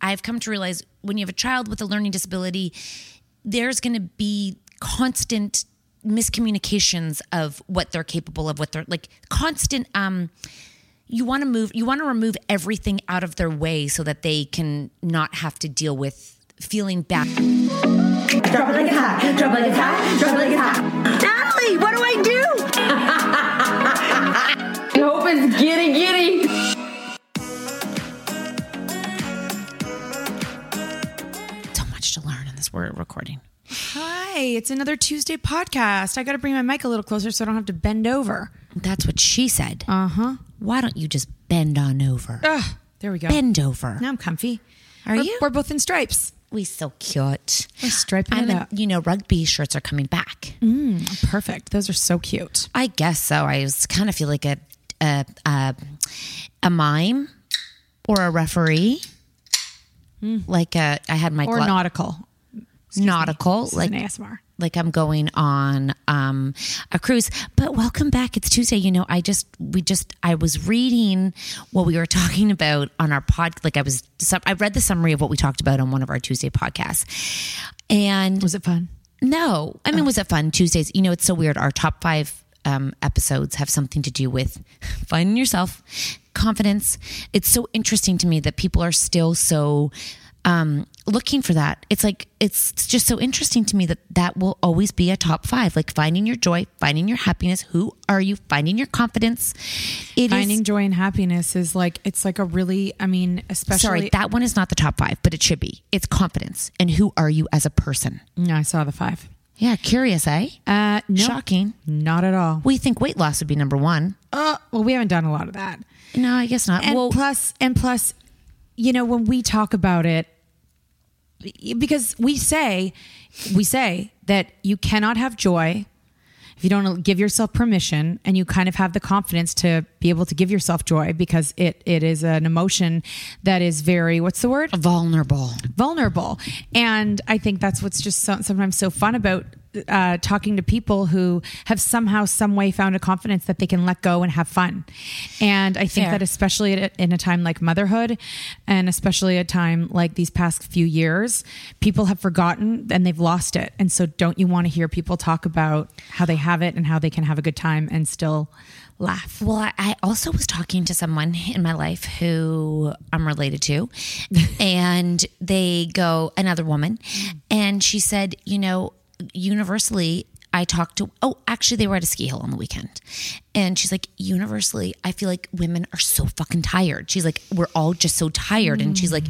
I've come to realize when you have a child with a learning disability, there's going to be constant miscommunications of what they're capable of, what they're like constant. Um, you want to move, you want to remove everything out of their way so that they can not have to deal with feeling bad. Drop it like it's hot. Drop it like it's hot. Drop it like it's hot. Natalie, what do I do? I hope it's giddy giddy. Much to learn in this word recording. Hi, it's another Tuesday podcast. I got to bring my mic a little closer so I don't have to bend over. That's what she said. Uh huh. Why don't you just bend on over? Ugh, there we go. Bend over. Now I'm comfy. Are We're- you? We're both in stripes. We so cute. We're striping I'm it up. you know, rugby shirts are coming back. Perfect. Those are so cute. I guess so. I was kind of feel like a a a, a mime or a referee. Like a, I had my. Or glo- nautical. Nautical, This like an ASMR. like I'm going on um, a cruise. But welcome back. It's Tuesday. You know, I just we just I was reading what we were talking about on our pod. Like I was, I read the summary of what we talked about on one of our Tuesday podcasts, and Was it fun? no, I mean, was it fun? Tuesdays, you know, it's so weird. Our top five um, episodes have something to do with finding yourself, confidence. It's so interesting to me that people are still so um, looking for that. It's like, it's just so interesting to me that that will always be a top five, like finding your joy, finding your happiness. Who are you? Finding your confidence. It is- Finding joy and happiness is like, it's like a really, I mean, especially. Sorry, that one is not the top five, but it should be. It's confidence and who are you as a person. No, I saw the five. Yeah, curious, eh? Uh, no, Shocking. Not at all. We think weight loss would be number one. Uh, well, we haven't done a lot of that. No, I guess not. And well, plus, and plus, you know, when we talk about it, because we say, we say that you cannot have joy if you don't give yourself permission and you kind of have the confidence to be able to give yourself joy because it it is an emotion that is very what's the word vulnerable. vulnerable and i think that's what's just so, sometimes so fun about uh, talking to people who have somehow some way found a confidence that they can let go and have fun. And i think Fair. that especially at in a time like motherhood and especially a time like these past few years people have forgotten and they've lost it. And so don't you want to hear people talk about how they have it and how they can have a good time and still laugh? Well, I, I also was talking to someone in my life who I'm related to, and they go, another woman, and she said, you know, universally, I talked to, oh, actually, they were at a ski hill on the weekend. And she's like, universally, I feel like women are so fucking tired. She's like, we're all just so tired. And she's like,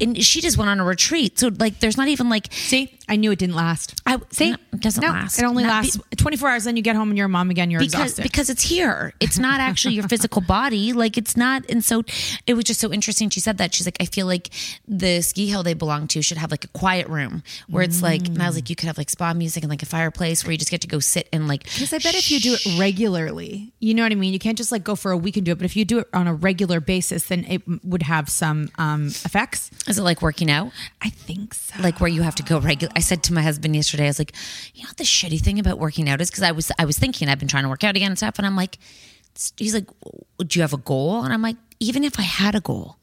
and she just went on a retreat. So, like, there's not even like, see i knew it didn't last I, see no, it doesn't No, last. it only Not lasts be- 24 hours then you get home and you're a mom again you're because exhausted because it's here. It's not actually your physical body. Like it's not. And so it was just so interesting. She said that she's like, I feel like the ski hill they belong to should have like a quiet room where it's like. And I was like, you could have like spa music and like a fireplace where you just get to go sit and like. Because I bet if you do it regularly, you know what I mean? You can't just like go for a week and do it, but if you do it on a regular basis, then it would have some um, effects. Is it like working out? I think so. Like where you have to go regular. I said to my husband yesterday, I was like, you know, what the shitty thing about working out is because I was I was thinking I've been trying to work out again and stuff, and I'm like, he's like, do you have a goal? And I'm like, even if I had a goal,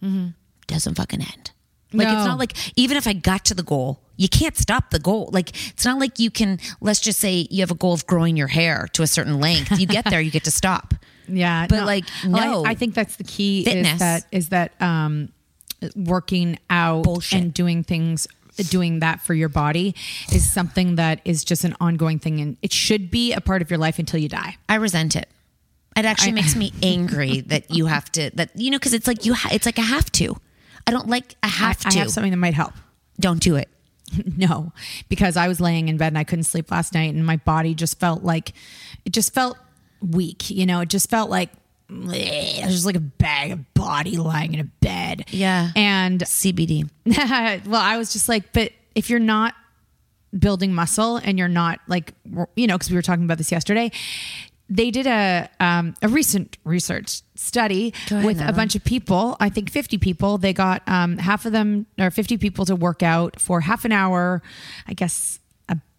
doesn't fucking end. Like No. it's not like even if I got to the goal, you can't stop the goal. Like it's not like you can. Let's just say you have a goal of growing your hair to a certain length. You get there, you get to stop. yeah, but, like, Well, I- no. I, think that's the key. Fitness. is that is that um, working out Bullshit. and doing things. Doing that for your body is something that is just an ongoing thing, and it should be a part of your life until you die. I resent it. It actually makes me angry that you have to that you know because it's like you ha- it's like I have to. I don't like I have I, to. I have something that might help. don't do it. No, because I was laying in bed and I couldn't sleep last night, and my body just felt like it just felt weak. You know, it just felt like it was just like a bag of body lying in a bed. Yeah. and CBD. well, I was just like, but if you're not building muscle and you're not like, you know, because we were talking about this yesterday. They did a um, a recent research study ahead, with a bunch of people. I think fifty people. They got um, half of them or fifty people to work out for half an hour. I guess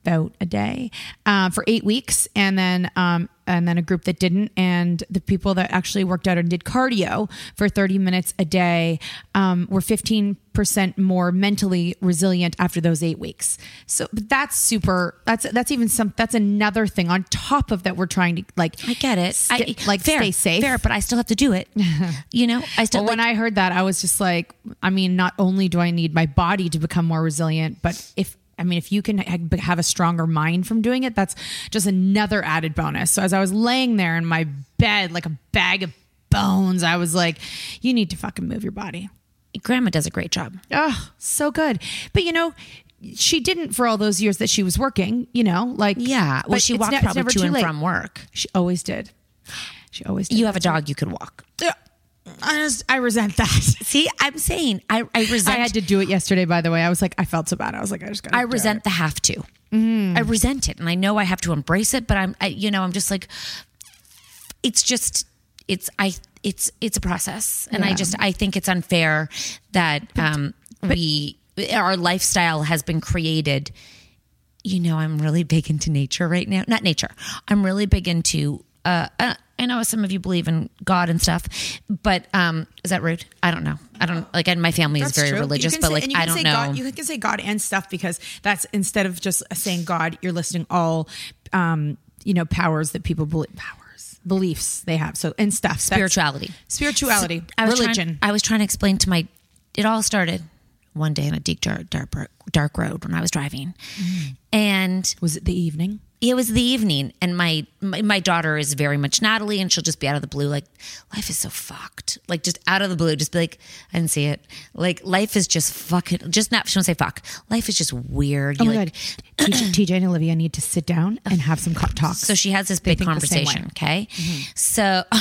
about a day uh, for eight weeks, and then um, and then a group that didn't, and the people that actually worked out and did cardio for thirty minutes a day um, were fifteen percent more mentally resilient after those eight weeks. So but that's super. That's that's even some. That's another thing on top of that. We're trying to like. I get it. sti- I like fair, stay safe. Fair, but I still have to do it. you know, I still Well, when I heard that, I was just like, I mean, not only do I need my body to become more resilient, but if I mean, if you can have a stronger mind from doing it, that's just another added bonus. So as I was laying there in my bed, like a bag of bones, I was like, you need to fucking move your body. grandma does a great job. Oh, so good. But you know, she didn't for all those years that she was working, you know, like, Yeah. Well, she walked ne- probably to and late. from work. She always did. She always did. You have a dog, you could walk. Yeah. I just, I resent that. See, I'm saying I, I resent. I had to do it yesterday, by the way. I was like, I felt so bad. I was like, I just got. I resent the have to. Mm-hmm. I resent it, and I know I have to embrace it. But I'm, I, you know, I'm just like, it's just, it's I, it's it's a process, and I just I think it's unfair that um we our lifestyle has been created. You know, I'm really big into nature right now. Not nature. I'm really big into. Uh, uh, I know some of you believe in God and stuff, but um, is that rude? I don't know. I don't like. And my family is very religious, but like I don't know. God, you can say God and stuff because that's instead of just saying God, you're listing all, um, you know, powers that people believe, powers, beliefs they have. So and stuff, That's- spirituality. spirituality, I was religion. Trying, I was trying to explain to my. It all started one day in a deep dark dark, dark road when I was driving, Mm. and was it the evening? It was the evening, and my, my my daughter is very much Natalie, and she'll just be out of the blue, like life is so fucked, like just out of the blue, just be like, I didn't see it, like life is just fucking, just not. She won't say fuck. Life is just weird. Oh You my like- god, TJ, TJ and Olivia need to sit down and have some talks. So she has this They big think the same way. Mm-hmm. conversation. Okay, so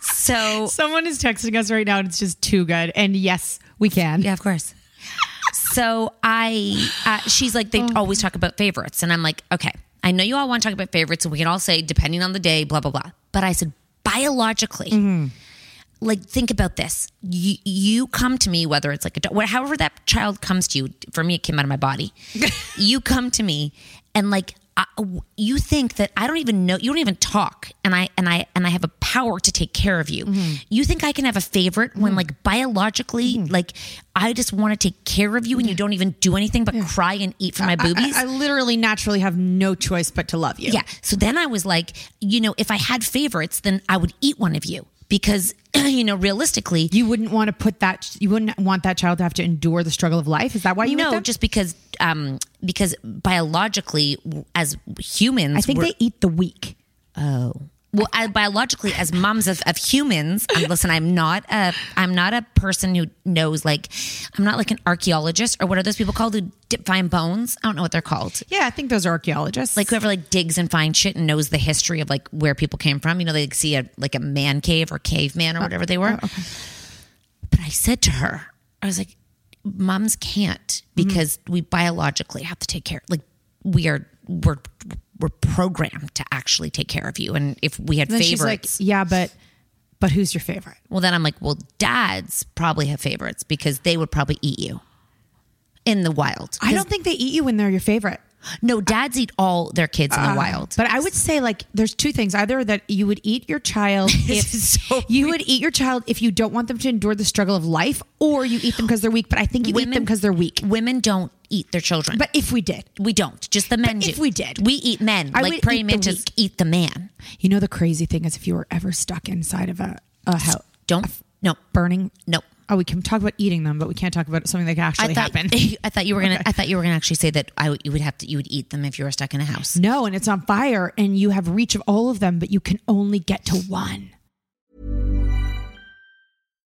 so Someone is texting us right now, and it's just too good. And yes, we can. Yeah, of course. So I, uh, she's like, they Oh. always talk about favorites. And I'm like, okay, I know you all want to talk about favorites, and we can all say, depending on the day, blah, blah, blah. But I said, biologically, Mm-hmm. like, think about this. You, you come to me, whether it's like a, however that child comes to you, for me, it came out of my body. you come to me, and like, I, you think that I don't even know you don't even talk and I and I and I have a power to take care of you. Mm-hmm. You think I can have a favorite when like biologically like I just want to take care of you and you don't even do anything but cry and eat from my boobies? I, I literally naturally have no choice but to love you. yeah. So then I was like, you know, if I had favorites then I would eat one of you because you know, realistically You wouldn't want to put that. You wouldn't want that child to have to endure the struggle of life. Is that why you? no, just because um because biologically as humans I think they eat the weak. Oh. Well, I, biologically, as moms of, of humans, um, listen, I'm not a I'm not a person who knows like I'm not like an archaeologist or what are those people called who dip, find bones? I don't know what they're called. Yeah, I think those are archaeologists. Like whoever like digs and finds shit and knows the history of like where people came from. You know, they see a like a man cave or caveman or whatever they were. But I said to her, I was like, moms can't because we biologically have to take care. Like we are we're we're programmed to actually take care of you. And if we had then favorites, she's like, yeah, but but who's your favorite? well, then I'm like, well, dads probably have favorites because they would probably eat you in the wild. I don't think they eat you when they're your favorite. No, dads eat all their kids in the uh-huh. wild. But I would say like there's two things. Either that you would eat your child if so you would eat your child if you don't want them to endure the struggle of life, or you eat them because they're weak. But I think you eat them because they're weak. Women don't eat their children. But if we did, we don't. Just the men. If we did, we eat men. I like would praying eat the mantis eat the man. you know the crazy thing is if you were ever stuck inside of a, a house Don't. No. burning. No. Oh, we can talk about eating them, but we can't talk about something that can actually I thought, happen. I thought you were gonna. Okay. I thought you were gonna actually say that I you would have to. You would eat them if you were stuck in a house. No, and it's on fire, and you have reach of all of them, but you can only get to one.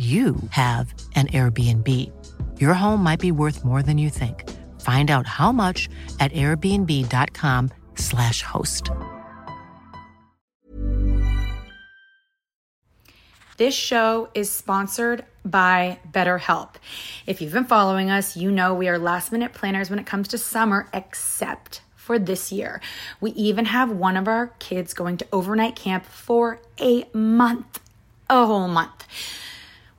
you have an Airbnb. Your home might be worth more than you think. Find out how much at airbnb.com/slash host. This show is sponsored by BetterHelp. If you've been following us, you know we are last minute planners when it comes to summer, except for this year. We even have one of our kids going to overnight camp for a month, a whole month.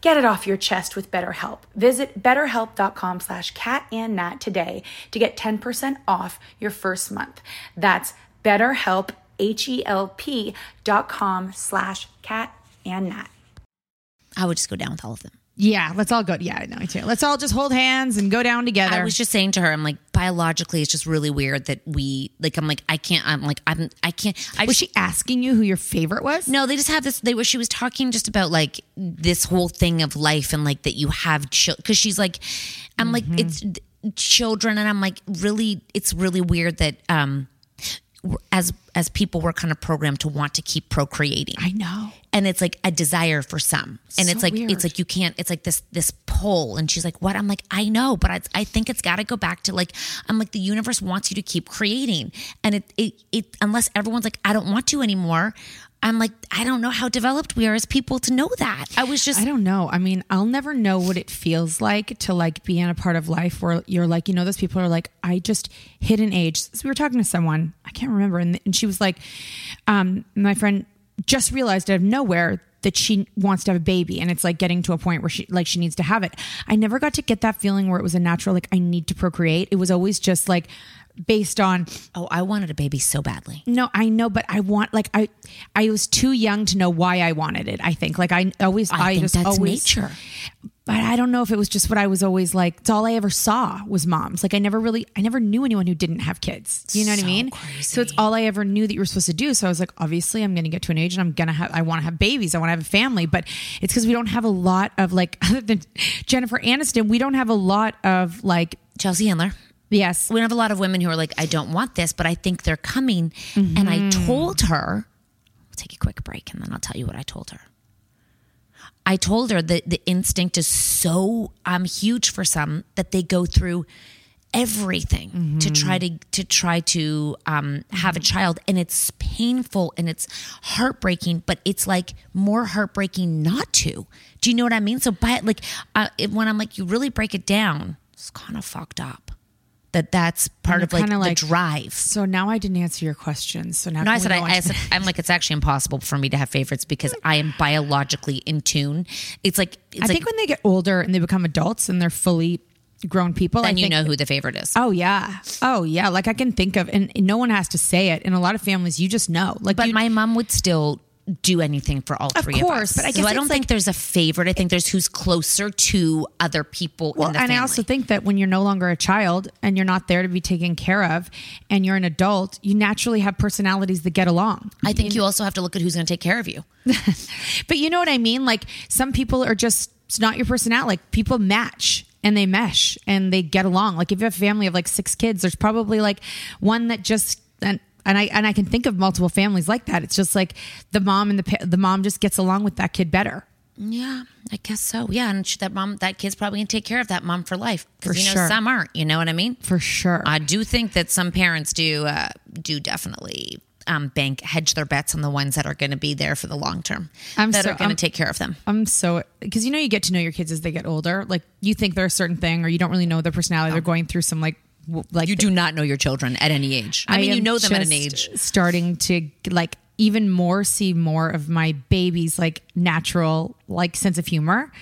Get it off your chest with BetterHelp. Visit betterhelp.com slash cat and nat today to get 10% off your first month. That's betterhelp, H-E-L-P dot com slash cat and nat. I would just go down with all of them. Yeah, let's all go. Yeah, no, me too. Let's all just hold hands and go down together. I was just saying to her, I'm like, biologically, it's just really weird that we like. I'm like, I can't. I'm like, I'm. I can't. I was she asking you who your favorite was? No, they just have this. They were. She was talking just about like this whole thing of life and like that you have children. because she's like, I'm like it's children and I'm like really. It's really weird that um as as people we're kind of programmed to want to keep procreating. I know. And it's like a desire for some. And So it's like weird. it's like you can't it's like this this pull and she's like what? I'm like I know, but I, I think it's got to go back to like I'm like the universe wants you to keep creating. And it it it unless everyone's like I don't want to anymore. I'm like I don't know how developed we are as people to know that. I was just I don't know. I mean, I'll never know what it feels like to like be in a part of life where you're like, you know, those people are like, I just hit an age. So we were talking to someone, I can't remember, and, and she was like, um, my friend just realized out of nowhere that she wants to have a baby and it's like getting to a point where she like she needs to have it. I never got to get that feeling where it was a natural like I need to procreate. It was always just like based on oh I wanted a baby so badly. no, I know, but I want like I I was too young to know why I wanted it. I think like I always I think just that's always, nature. But I don't know if it was just what I was always like. It's all I ever saw was moms. Like I never really, I never knew anyone who didn't have kids. You know what I So mean? So it's all I ever knew that you were supposed to do. So I was like, obviously, I'm going to get to an age and I'm going to have, I want to have babies. I want to have a family. But it's because we don't have a lot of like, other than Jennifer Aniston, we don't have a lot of like, Chelsea Handler. Yes, we have a lot of women who are like, I don't want this, but I think they're coming. And I told her, we'll take a quick break and then I'll tell you what I told her. I told her that the instinct is so um, huge for some that they go through everything to try to to try to um, have a child. And it's painful and it's heartbreaking but it's like more heartbreaking not to. Do you know what i mean? So by like uh, it- when i'm like you really break it down it's kind of fucked up that that's part of like kinda the like- drive So now I didn't answer your question. So now no, I said, I, I said I'm like, it's actually impossible for me to have favorites because I am biologically in tune. It's like, it's I like, think when they get older and they become adults and they're fully grown people, and you think- know who the favorite is. Oh yeah. Oh yeah. Like I can think of, and and no one has to say it. In a lot of families, you just know. Like, but my mom would still do anything for all Of three course, of us. but I so I don't it's think there's a favorite. I think there's who's closer to other people well, in the and family. I also think that when you're no longer a child and you're not there to be taken care of, and you're an adult, you naturally have personalities that get along. I think you also have to look at who's going to take care of you. But you know what I mean? Like some people are just it's not your personality. Like people match and they mesh and they get along. Like if you have a family of like six kids, there's probably like one that just and and I and I can think of multiple families like that. It's just like the mom and the the mom just gets along with that kid better. Yeah, I guess so. Yeah, and that mom, that kid's probably gonna take care of that mom for life. For Because you know sure. some aren't. You know what I mean? For sure. I do think that some parents do uh, do definitely um, bank hedge their bets on the ones that are going to be there for the long term. I'm that so- are going to take care of them. I'm so because you know you get to know your kids as they get older. Like you think they're a certain thing, or you don't really know their personality. They're going through some like like You do not know your children at any age. I, mean, you know them at an age. Starting to like even more see more of my baby's like natural like sense of humor.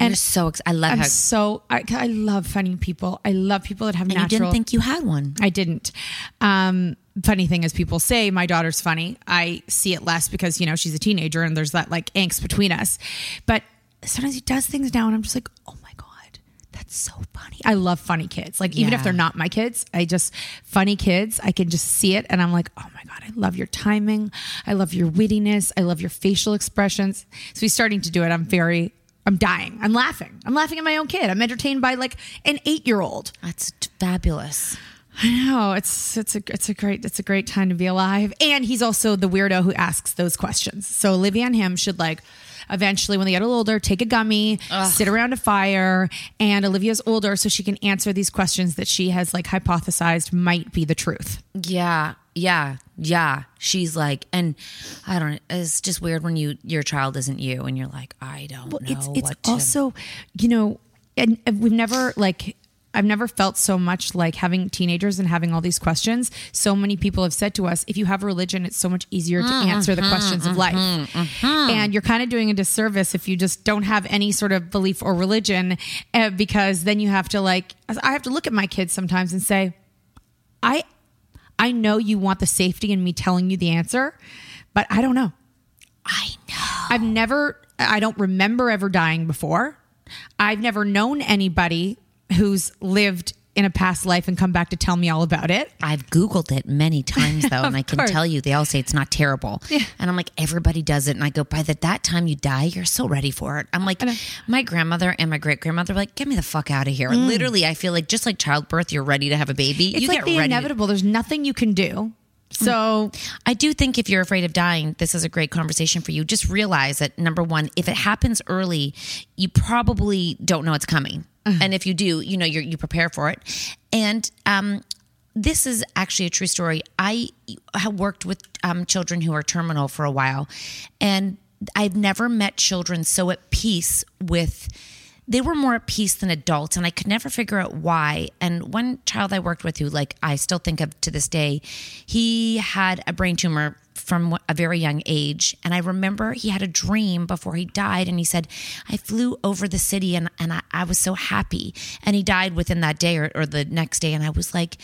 And you're so ex- I love I'm how so I, I love funny people. I love people that have and natural. you didn't think you had one. I didn't. Um, funny thing is, people say my daughter's funny. I see it less because you know she's a teenager and there's that like angst between us. But sometimes he does things now, and I'm just like, oh my god, that's so funny. I love funny kids. Like even if they're not my kids, I just funny kids. I can just see it, and I'm like, oh my god, I love your timing. I love your wittiness. I love your facial expressions. So he's starting to do it. I'm very. I'm dying. I'm laughing. I'm laughing at my own kid. I'm entertained by like an eight year old. That's fabulous. I know it's it's a it's a great it's a great time to be alive. And he's also the weirdo who asks those questions. So Olivia and him should like eventually when they get a little older take a gummy, sit around a fire, and Olivia's older so she can answer these questions that she has like hypothesized might be the truth. Yeah, yeah, yeah. She's like, and I don't. It's just weird when you your child isn't you, and you're like, I don't know it's it's what to. also you know and we've never like I've never felt so much like having teenagers and having all these questions. So many people have said to us, if you have a religion, it's so much easier to mm, answer the mm-hmm, questions of life. Mm-hmm, mm-hmm. And you're kind of doing a disservice if you just don't have any sort of belief or religion, uh, because then you have to like, I have to look at my kids sometimes and say, I, I know you want the safety in me telling you the answer, but I don't know. I know. I've never, I don't remember ever dying before. I've never known anybody who's lived in a past life and come back to tell me all about it. I've Googled it many times though, and I can course. tell you, they all say it's not terrible. And I'm like, everybody does it. And I go, by the that time you die, you're so ready for it. I'm like, my grandmother and my great grandmother were like, get me the fuck out of here. Literally, I feel like just like childbirth, you're ready to have a baby. Mm. It's you like get the ready. to- inevitable. There's nothing you can do. So I do think if you're afraid of dying, this is a great conversation for you. Just realize that number one, if it happens early, you probably don't know it's coming, and if you do, you know you prepare for it. And um, this is actually a true story. I have worked with um, children who are terminal for a while, and I've never met children so at peace with they were more at peace than adults and i could never figure out why and one child i worked with who like i still think of to this day he had a brain tumor from a very young age and i remember he had a dream before he died and he said i flew over the city and, and I, I was so happy. And he died within that day or, or the next day and i was like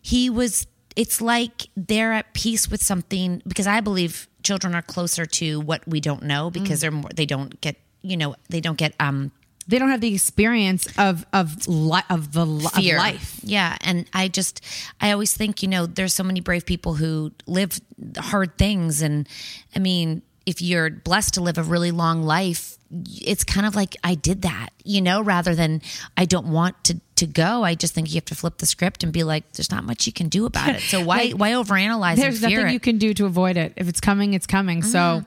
he was it's like they're at peace with something because i believe children are closer to what we don't know because they're more they don't get you know they don't get um they don't have the experience of of li- of the li- of life. Yeah. And I just, I always think, you know, there's so many brave people who live hard things. And I mean, if you're blessed to live a really long life, it's kind of like I did that, you know, rather than I don't want to to go. I just think you have to flip the script and be like, there's not much you can do about it. So why Like, why overanalyze it? There's nothing it? you can do to avoid it. If it's coming, it's coming. So mm-hmm.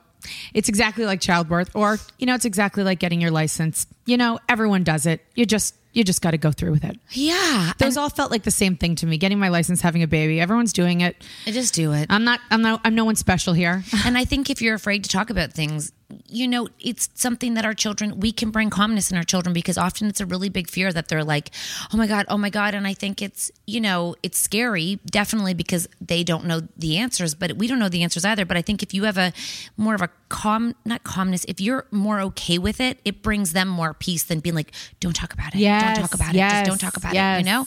It's exactly like childbirth, or you know, it's exactly like getting your license. You know, everyone does it. You just you just got to go through with it. yeah. Those all felt like the same thing to me. Getting my license, having a baby. Everyone's doing it. and just do it. I'm not. I'm no. I'm no one special here. and I think if you're afraid to talk about things, you know, it's something that our children, we can bring calmness in our children because often it's a really big fear that they're like, oh my God, oh my God. And I think it's, you know, it's scary, definitely because they don't know the answers, but we don't know the answers either. But I think if you have a more of a calm, not calmness, if you're more okay with it, it brings them more peace than being like, don't talk about it. Yes, don't talk about it. yes, Just don't talk about yes. it, you know?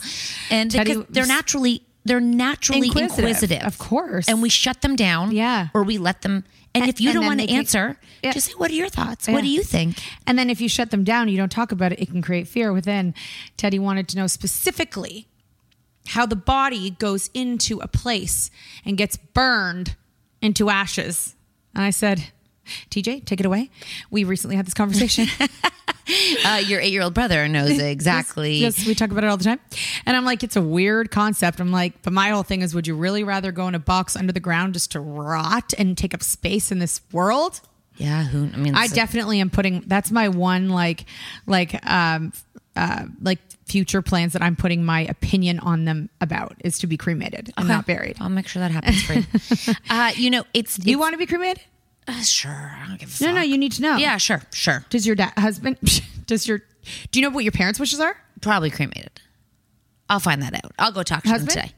And because they're naturally, they're naturally Inquisitive, inquisitive, of course. And we shut them down. Yeah. Or we let them. And, if you and don't want to answer, Yeah. just say, "What are your thoughts? Yeah. What do you think?" And then if you shut them down, you don't talk about it, it can create fear within. Teddy wanted to know specifically how the body goes into a place and gets burned into ashes. And I said, TJ, take it away. We recently had this conversation. Uh, your eight-year-old brother knows exactly. Yes, yes, we talk about it all the time. And I'm like, it's a weird concept. I'm like, but my whole thing is, would you really rather go in a box under the ground just to rot and take up space in this world? Yeah. Who? I mean, I definitely am putting. That's my one like, like, um, uh, like future plans that I'm putting my opinion on them about is to be cremated and not buried. I'll make sure that happens for you. uh, you know, it's. You want to be cremated? Uh, sure. I don't give a fuck. No, no. You need to know. Yeah. Sure. Sure. Does your dad husband? Does your? Do you know what your parents' wishes are? Probably cremated. I'll find that out. I'll go talk to Husband? them today.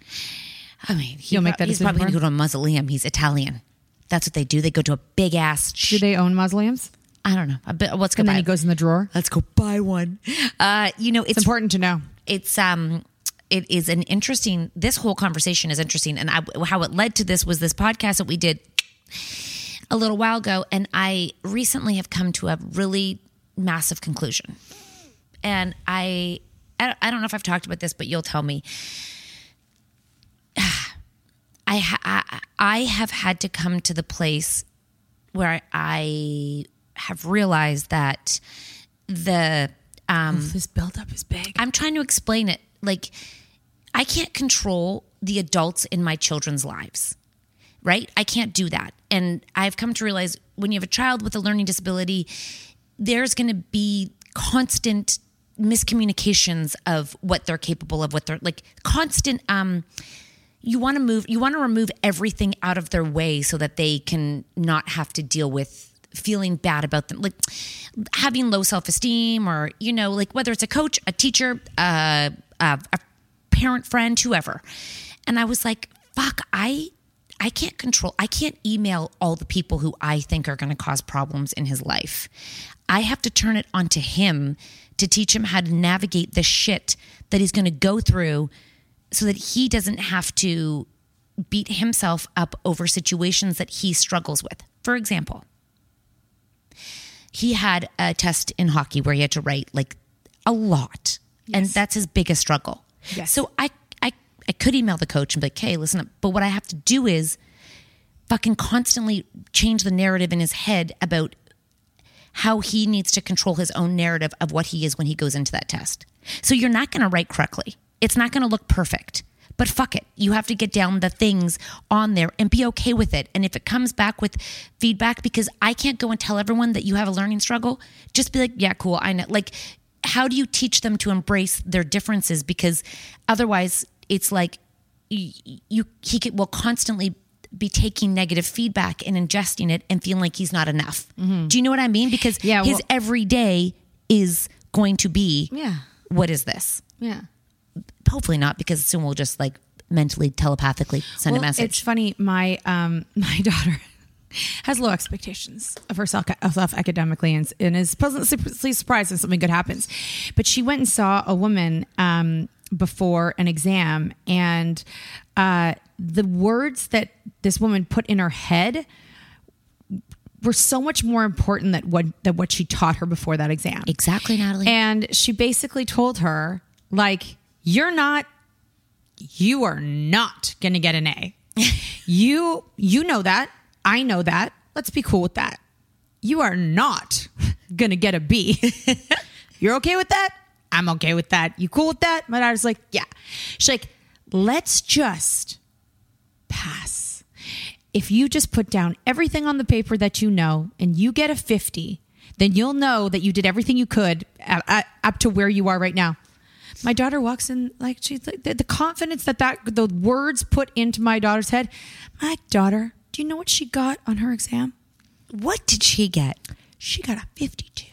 I mean, he You'll make that He's decision probably for going to him? go to a mausoleum. He's Italian. That's what they do. They go to a big ass. Do they own mausoleums? I don't know. A bit, let's go And buy then he goes in the drawer. Let's go buy one. Uh, you know, It's it's important to know. it's um it is an interesting this whole conversation is interesting and I, how it led to this was this podcast that we did a little while ago and i recently have come to a really massive conclusion and i i don't know if i've talked about this but you'll tell me I, ha- I I have had to come to the place where I have realized that the um, This buildup is big. I'm trying to explain it. Like, I can't control the adults in my children's lives, right? I can't do that. And I've come to realize when you have a child with a learning disability, there's going to be constant miscommunications of what they're capable of, what they're like constant, um, you want to move you want to remove everything out of their way so that they can not have to deal with feeling bad about them like having low self-esteem or you know like whether it's a coach a teacher uh, a, a parent friend whoever and i was like fuck i i can't control i can't email all the people who i think are going to cause problems in his life i have to turn it onto him to teach him how to navigate the shit that he's going to go through so that he doesn't have to beat himself up over situations that he struggles with. For example, he had a test in hockey where he had to write like a lot, and that's his biggest struggle. Yes. So I, I, could email the coach and be like, "Hey, listen," up. but what I have to do is fucking constantly change the narrative in his head about how he needs to control his own narrative of what he is when he goes into that test. So you're not going to write correctly. It's not going to look perfect. But fuck it. You have to get down the things on there and be okay with it. And if it comes back with feedback, because I can't go and tell everyone that you have a learning struggle, just be like, yeah, cool. I know. Like, how do you teach them to embrace their differences? Because otherwise, it's like you, you he could, will constantly be taking negative feedback and ingesting it and feeling like he's not enough. Do you know what I mean? Because Yeah, his well- everyday is going to be, Yeah. what is this? Yeah. Hopefully not, because soon we'll just like mentally, telepathically send Well, a message. It's funny. My um, my daughter has low expectations of herself, herself academically and, and is pleasantly surprised when something good happens. But she went and saw a woman um, before an exam, and uh, the words that this woman put in her head were so much more important than what than what she taught her before that exam. exactly, Natalie. And she basically told her, like, you're not, you are not going to get an A. you, you know that. I know that. Let's be cool with that. You are not going to get a B. you're okay with that? I'm okay with that. You cool with that? My daughter's like, yeah. She's like, let's just pass. If you just put down everything on the paper that you know and you get a 50, then you'll know that you did everything you could up to where you are right now. My daughter walks in like she's like the, the confidence that that the words put into my daughter's head. My daughter, do you know what she got on her exam? what did she get? She got a 52.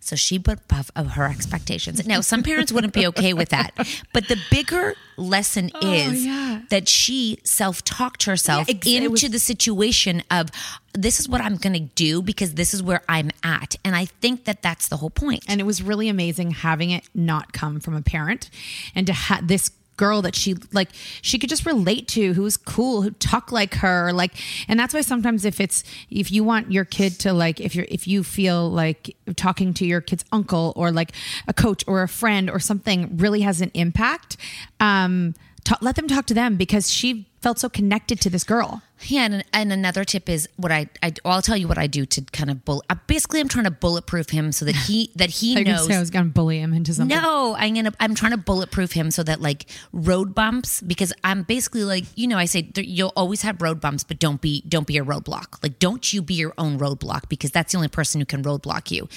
So she put above of her expectations. Now, some parents wouldn't be okay with that, but the bigger lesson oh, is yeah. that she self-talked herself Yeah, ex- into was- the situation of this is what I'm going to do because this is where I'm at, and I think that that's the whole point. And it was really amazing having it not come from a parent and to have this girl that she like she could just relate to who was cool who talked like her like and that's why sometimes if it's if you want your kid to like if you're if you feel like talking to your kid's uncle or like a coach or a friend or something really has an impact um ta- let them talk to them because she felt so connected to this girl Yeah, and, and another tip is what I, I I'll tell you what I do to kind of bull. Uh, basically, I'm trying to bulletproof him so that he that he I, knows. I was gonna bully him into something No, I'm gonna. I'm trying to bulletproof him so that like road bumps, because I'm basically like you know I say there, you'll always have road bumps, but don't be don't be a roadblock. Like don't you be your own roadblock because that's the only person who can roadblock you.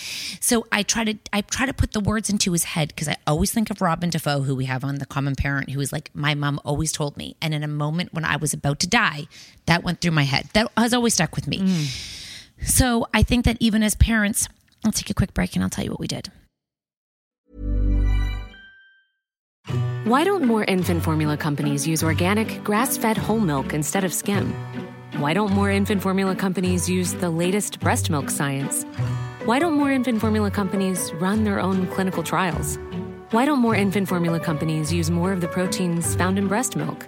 So I try to I try to put the words into his head because I always think of Robin Defoe, who we have on the Common Parent, who is like my mom always told me, and in a moment when I was about to die, that went through my head. That has always stuck with me. Mm. So I think that even as parents, I'll take a quick break and I'll tell you what we did. Why don't more infant formula companies use organic, grass fed whole milk instead of skim? Why don't more infant formula companies use the latest breast milk science? Why don't more infant formula companies run their own clinical trials? Why don't more infant formula companies use more of the proteins found in breast milk?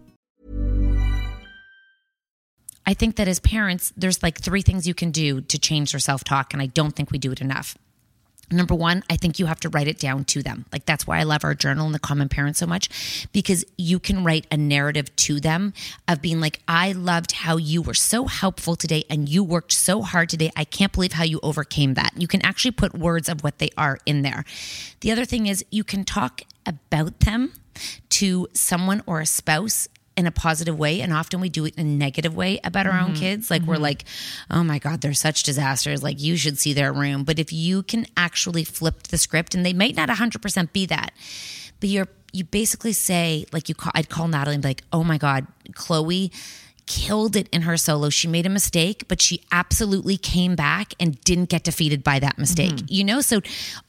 I think that as parents, there's like three things you can do to change their self talk, and I don't think we do it enough. Number one, I think you have to write it down to them. Like that's why I love our journal and the common parent so much because you can write a narrative to them of being like, I loved how you were so helpful today and you worked so hard today. I can't believe how you overcame that. You can actually put words of what they are in there. The other thing is you can talk about them to someone or a spouse in a positive way and often we do it in a negative way about our own mm-hmm. kids. Like we're mm-hmm. like oh my god they're such disasters. Like you should see their room. But if you can actually flip the script and they might not 100% be that but you're you basically say like you call I'd call Natalie and be like oh my god Chloe killed it in her solo. She made a mistake, but she absolutely came back and didn't get defeated by that mistake. You know, so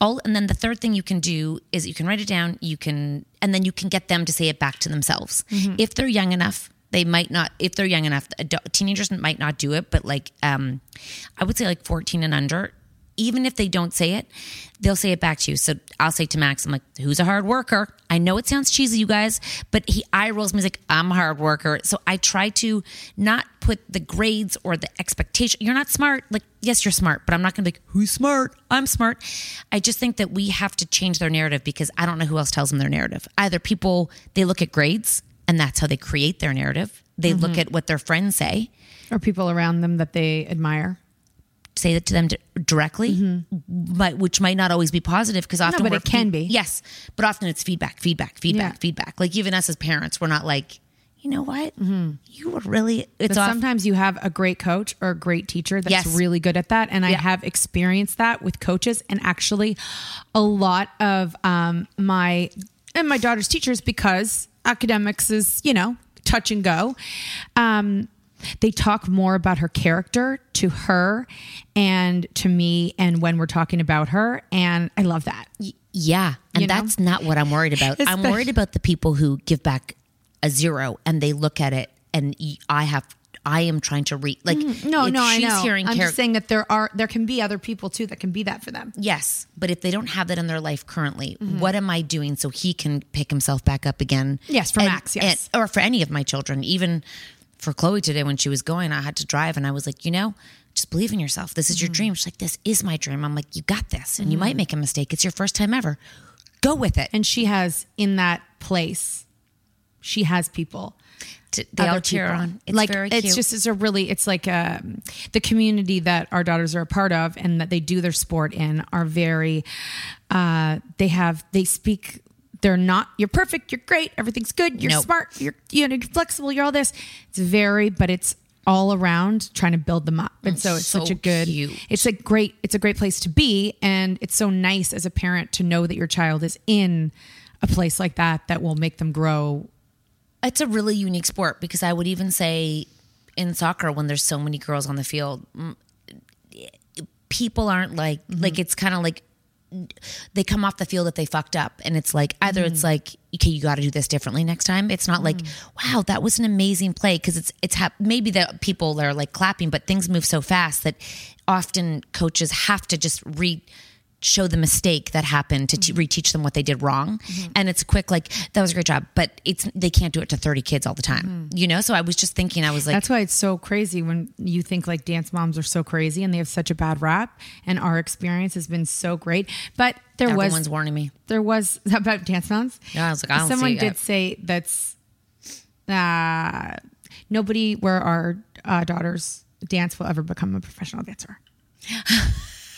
all and then the third thing you can do is you can write it down, you can and then you can get them to say it back to themselves. If they're young enough, they might not if they're young enough, adult, teenagers might not do it, but like um I would say like 14 and under even if they don't say it, they'll say it back to you. So I'll say to Max, I'm like, who's a hard worker? I know it sounds cheesy, you guys, but he eye rolls me he's like, I'm a hard worker. So I try to not put the grades or the expectation. You're not smart. Like, yes, you're smart, but I'm not gonna be like, who's smart? I'm smart. I just think that we have to change their narrative because I don't know who else tells them their narrative. Either people they look at grades and that's how they create their narrative. They look mm-hmm. at what their friends say Or people around them that they admire. Say it to them di- directly, but which might not always be positive because often Mm-hmm. but it can fe- be. Yes, but often it's feedback, feedback, feedback, Yeah. feedback. Like even us as parents, we're not like, you know what, you were really. It's But sometimes you have a great coach or a great teacher that's Yes. really good at that. And I have experienced that with coaches and actually a lot of um, my and my daughter's teachers because academics is, you know, touch and go. Um, they talk more about her character to her and to me and when we're talking about her. And I love that. Yeah, and You know? that's not what I'm worried about. I'm worried about the people who give back a zero and they look at it and I have. I am trying to read like Mm-hmm. No, no, I know. Hearing I'm charac- just saying that there are there can be other people too that can be that for them. Yes, but if they don't have that in their life currently, Mm-hmm. what am I doing so he can pick himself back up again? Yes, for Max, yes. and- or for any of my children, even for Chloe today when she was going, I had to drive, and I was like, you know, just believe in yourself. This is Mm-hmm. your dream. She's like, this is my dream. I'm like, you got this, and you might make a mistake. It's your first time ever. Go with it. And she has in that place, she has people. They all other cheer people. on. It's like very it's just it's a really it's like um the community that our daughters are a part of and that they do their sport in are very uh they have they speak they're not you're perfect you're great everything's good you're Nope. smart you're you know you're flexible you're all this it's very but it's all around trying to build them up and so it's so such a good cute. it's a great it's a great place to be and it's so nice as a parent to know that your child is in a place like that that will make them grow it's a really unique sport because I would even say in soccer when there's so many girls on the field, people aren't like Mm-hmm. like it's kind of like they come off the field if they fucked up, and it's like either Mm-hmm. it's like okay, you got to do this differently next time. It's not like, wow, that was an amazing play because it's it's hap- maybe the people are like clapping, but things move so fast that often coaches have to just re show the mistake that happened to te- reteach them what they did wrong and it's quick like that was a great job but it's they can't do it to 30 kids all the time you know so i was just thinking i was like That's why it's so crazy when you think like dance moms are so crazy and they have such a bad rap. And our experience has been so great. But there everyone's was warning me there was about dance moms. Yeah, I was like, I don't Someone did say that's uh, nobody where our uh, daughters dance will ever become a professional dancer.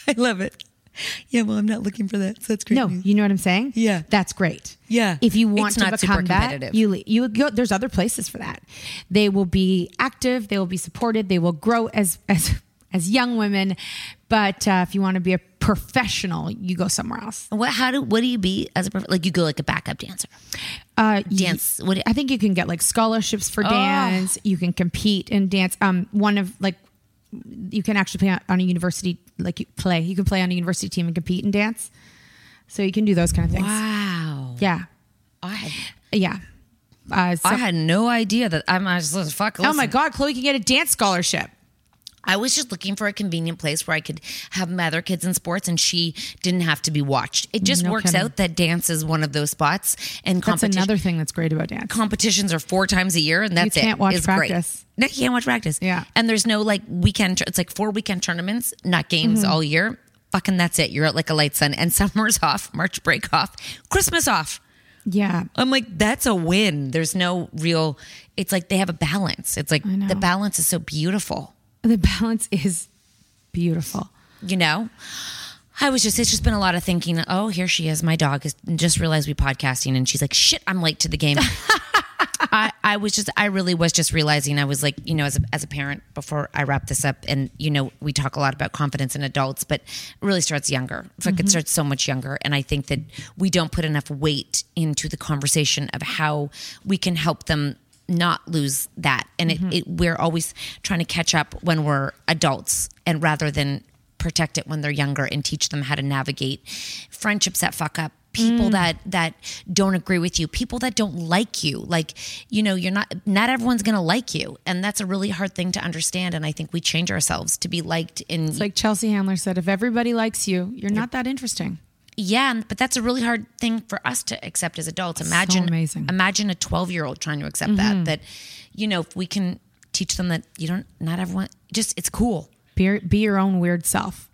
i love it yeah well i'm not looking for that so that's great No, you know what I'm saying? Yeah. That's great. Yeah. If you want It's to not super become that, competitive. you you go. There's other places for that. They will be active. They will be supported. They will grow as as as young women. But uh, if you want to be a professional, you go somewhere else. what how do what do you be as a prof- like you go like a backup dancer Uh, dance what I think you can get like scholarships for Oh. dance. You can compete in dance. Um, one of like you can actually play on- on a university like you play. You can play on a university team and compete and dance. So you can do those kind of things. wow Yeah, i had yeah. Uh, so- i had no idea that i'm I just fuck oh my. God, Chloe can get a dance scholarship. I was just looking for a convenient place where I could have my other kids in sports and she didn't have to be watched. It just No works kidding. out that dance is one of those spots and That's another thing that's great about dance. competitions are four times a year and that's can't it. watch It's great. practice. No, you can't watch practice. Yeah. And there's no like weekend, it's like four weekend tournaments, not games Mm-hmm. all year. Fucking that's it. You're out like a light sun and summer's off, March break off, Christmas off. Yeah. I'm like, that's a win. There's no real, it's like they have a balance. It's like the balance is so beautiful. The balance is beautiful. you know i was just it's just been a lot of thinking oh here she is my dog has just realized we podcasting and she's like shit i'm late to the game. I, I was just I really was just realizing I was like you know as a, as a parent before I wrap this up and you know we talk a lot about confidence in adults but it really starts younger. It's like it mm-hmm. starts so much younger and I think that we don't put enough weight into the conversation of how we can help them not lose that. And it, mm-hmm. it we're always trying to catch up when we're adults and rather than protect it when they're younger and teach them how to navigate friendships that fuck up people mm. that that don't agree with you people that don't like you. Like you know you're not not everyone's gonna like you. And that's a really hard thing to understand. And i think we change ourselves to be liked in It's like Chelsea Handler said if everybody likes you, you're not that interesting. Yeah but that's a really hard thing for us to accept as adults imagine amazing. Mm-hmm. imagine a 12 year old trying to accept that that you know if we can teach them that you don't not everyone just it's cool Be, be your own weird self.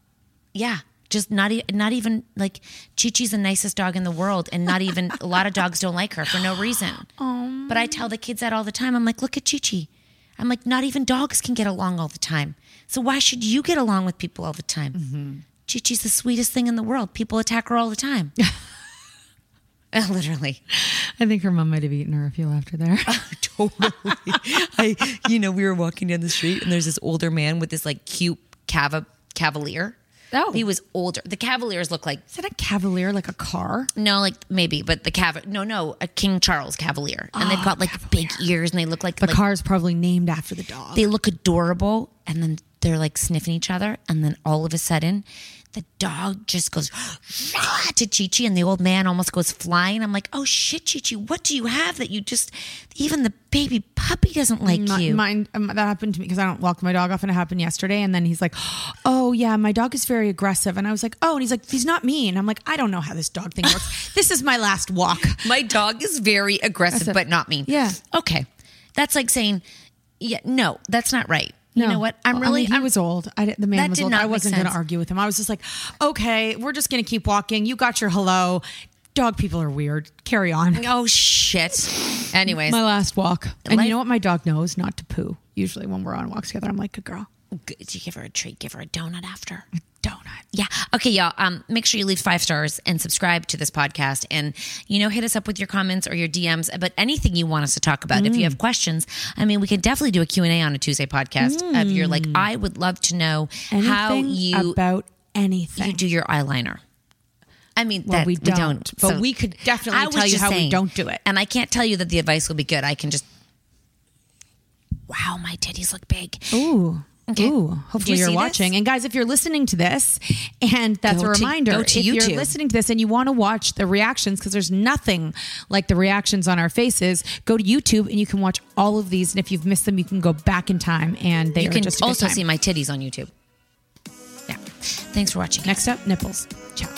Yeah. Just not e- not even like Chi Chi's the nicest dog in the world, and not even a lot of dogs don't like her for no reason. Oh. But I tell the kids that all the time. I'm like, look at Chi Chi. I'm like, not even dogs can get along all the time. So why should you get along with people all the time? Chi Chi's the sweetest thing in the world. People attack her all the time. Uh, Literally. I think her mom might have eaten her if you left her there. totally. I, you know, we were walking down the street and there's this older man with this like cute cava- cavalier. Oh. He was older. The cavaliers look like Is that a cavalier like a car? No, like maybe, but the cav no, no, a King Charles Cavalier, and they've got like big ears, and they look like The like, car's probably named after the dog. They look adorable, and then they're like sniffing each other, and then all of a sudden, the dog just goes to Chi Chi, and the old man almost goes flying. I'm like, oh shit, Chi Chi, what do you have that you just even the baby puppy doesn't like Mi- you? Mine, um, that happened to me because I don't walk my dog off, and it happened yesterday. And then he's like, "Oh yeah, my dog is very aggressive," and I was like, "Oh," and he's like, "He's not mean." I'm like, "I don't know how this dog thing works. this is my last walk." My dog is very aggressive, but not mean. Yeah. Okay, that's like saying, yeah, no, that's not right. You No. know what? I'm Well, I really. mean, he I'm- was old. I, the man was old. I wasn't going to argue with him. I was just like, okay, we're just going to keep walking. You got your hello. Dog people are weird. Carry on. Oh shit. Anyways, My last walk. And Life- you know what? My dog knows not to poo. Usually when we're on walks together, I'm like, good girl. Good. You give her a treat. Give her a donut after. Donut. Yeah. Okay, y'all. Um, make sure you leave five stars and subscribe to this podcast, and you know, hit us up with your comments or your DMs. But anything you want us to talk about, if you have questions, I mean, we can definitely do a Q and A on a Tuesday podcast. Of your like, I would love to know how you about anything. you do your eyeliner. I mean, Well, that, we don't, but we could definitely I tell you how we don't do it. and I can't tell you that the advice will be good. I can just, wow, my titties look big. Ooh. Okay. Ooh, hopefully you are watching. this? And guys, if you're listening to this, and that's Go a to- reminder, go to if you're listening to this and you want to watch the reactions, because there's nothing like the reactions on our faces, go to YouTube and you can watch all of these. And if you've missed them, you can go back in time and they you are can just a good also see my titties on YouTube. Yeah. Thanks for watching. Next up, nipples. Ciao.